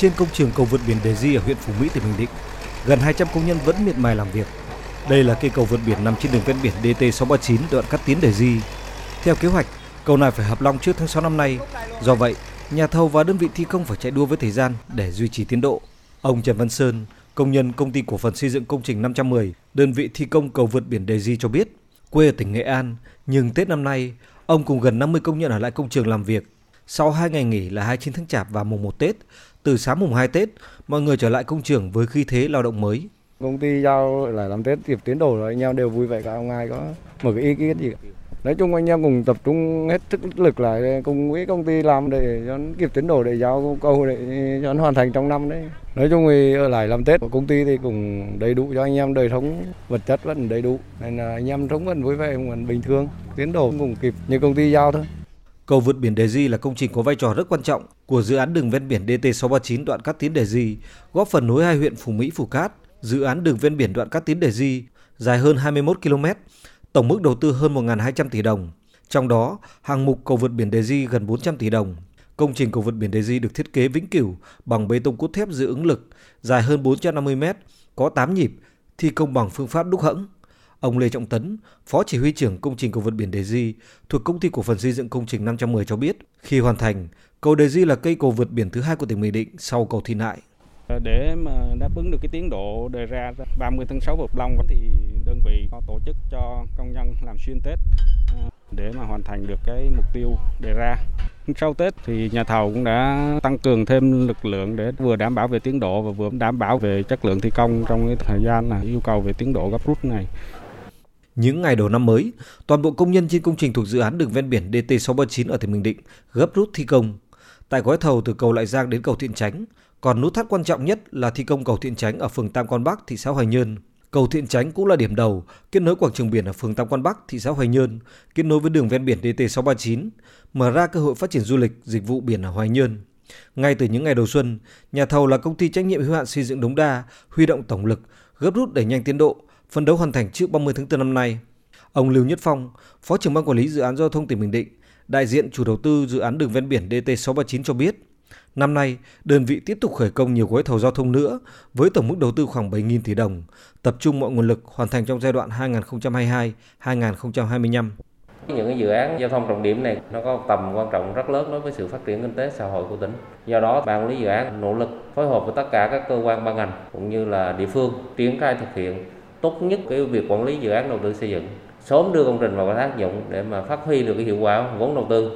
trên công trường cầu vượt biển Đề Di ở huyện Phú Mỹ tỉnh Bình Định, gần 200 công nhân vẫn miệt mài làm việc. Đây là cây cầu vượt biển nằm trên đường ven biển DT639 đoạn Cát Tiến Đề Di. Theo kế hoạch, cầu này phải hợp long trước tháng 6 năm nay. Do vậy, nhà thầu và đơn vị thi công phải chạy đua với thời gian để duy trì tiến độ. Ông Trần Văn Sơn, công nhân công ty cổ phần xây dựng công trình 510, đơn vị thi công cầu vượt biển Đề Di cho biết, quê ở tỉnh Nghệ An, nhưng Tết năm nay, ông cùng gần 50 công nhân ở lại công trường làm việc. Sau hai ngày nghỉ là 29 tháng Chạp và mùng 1 Tết, từ sáng mùng 2 Tết, mọi người trở lại công trường với khí thế lao động mới. Công ty giao lại làm Tết kịp tiến độ rồi anh em đều vui vẻ cả không ai có một cái ý kiến gì cả. Nói chung anh em cùng tập trung hết sức lực lại cùng với công ty làm để cho nó kịp tiến độ để giao cầu để cho nó hoàn thành trong năm đấy. Nói chung thì ở lại làm Tết của công ty thì cũng đầy đủ cho anh em đời sống vật chất vẫn đầy đủ. Nên là anh em sống vẫn vui vẻ vẫn bình thường, tiến độ cũng kịp như công ty giao thôi. Cầu vượt biển Đề Di là công trình có vai trò rất quan trọng của dự án đường ven biển DT639 đoạn Cát Tiến Đề Di, góp phần nối hai huyện Phú Mỹ Phú Cát. Dự án đường ven biển đoạn Cát Tiến Đề Di dài hơn 21 km, tổng mức đầu tư hơn 1.200 tỷ đồng. Trong đó, hạng mục cầu vượt biển Đề Di gần 400 tỷ đồng. Công trình cầu vượt biển Đề Di được thiết kế vĩnh cửu bằng bê tông cốt thép dự ứng lực, dài hơn 450 m, có 8 nhịp, thi công bằng phương pháp đúc hẫng. Ông Lê Trọng Tấn, Phó Chỉ huy trưởng công trình cầu vượt biển Đề Di thuộc công ty cổ phần xây dựng công trình 510 cho biết, khi hoàn thành, cầu Đề Di là cây cầu vượt biển thứ hai của tỉnh Bình Định sau cầu Thi Nại. Để mà đáp ứng được cái tiến độ đề ra 30 tháng 6 vượt long thì đơn vị có tổ chức cho công nhân làm xuyên Tết à, để mà hoàn thành được cái mục tiêu đề ra. Sau Tết thì nhà thầu cũng đã tăng cường thêm lực lượng để vừa đảm bảo về tiến độ và vừa đảm bảo về chất lượng thi công trong cái thời gian là yêu cầu về tiến độ gấp rút này. Những ngày đầu năm mới, toàn bộ công nhân trên công trình thuộc dự án đường ven biển DT639 ở tỉnh Bình Định gấp rút thi công. Tại gói thầu từ cầu Lại Giang đến cầu Thiện Chánh, còn nút thắt quan trọng nhất là thi công cầu Thiện Chánh ở phường Tam Quan Bắc, thị xã Hoài Nhơn. Cầu Thiện Chánh cũng là điểm đầu, kết nối quảng trường biển ở phường Tam Quan Bắc, thị xã Hoài Nhơn, kết nối với đường ven biển DT639, mở ra cơ hội phát triển du lịch, dịch vụ biển ở Hoài Nhơn. Ngay từ những ngày đầu xuân, nhà thầu là công ty trách nhiệm hữu hạn xây dựng Đống Đa, huy động tổng lực, gấp rút đẩy nhanh tiến độ, phấn đấu hoàn thành trước 30 tháng 4 năm nay. Ông Lưu Nhất Phong, Phó trưởng ban quản lý dự án giao thông tỉnh Bình Định, đại diện chủ đầu tư dự án đường ven biển DT639 cho biết, năm nay đơn vị tiếp tục khởi công nhiều gói thầu giao thông nữa với tổng mức đầu tư khoảng 7.000 tỷ đồng, tập trung mọi nguồn lực hoàn thành trong giai đoạn 2022-2025. Những cái dự án giao thông trọng điểm này nó có tầm quan trọng rất lớn đối với sự phát triển kinh tế xã hội của tỉnh. Do đó, ban quản lý dự án nỗ lực phối hợp với tất cả các cơ quan ban ngành cũng như là địa phương triển khai thực hiện tốt nhất cái việc quản lý dự án đầu tư xây dựng, sớm đưa công trình vào khai thác dụng để mà phát huy được cái hiệu quả vốn đầu tư.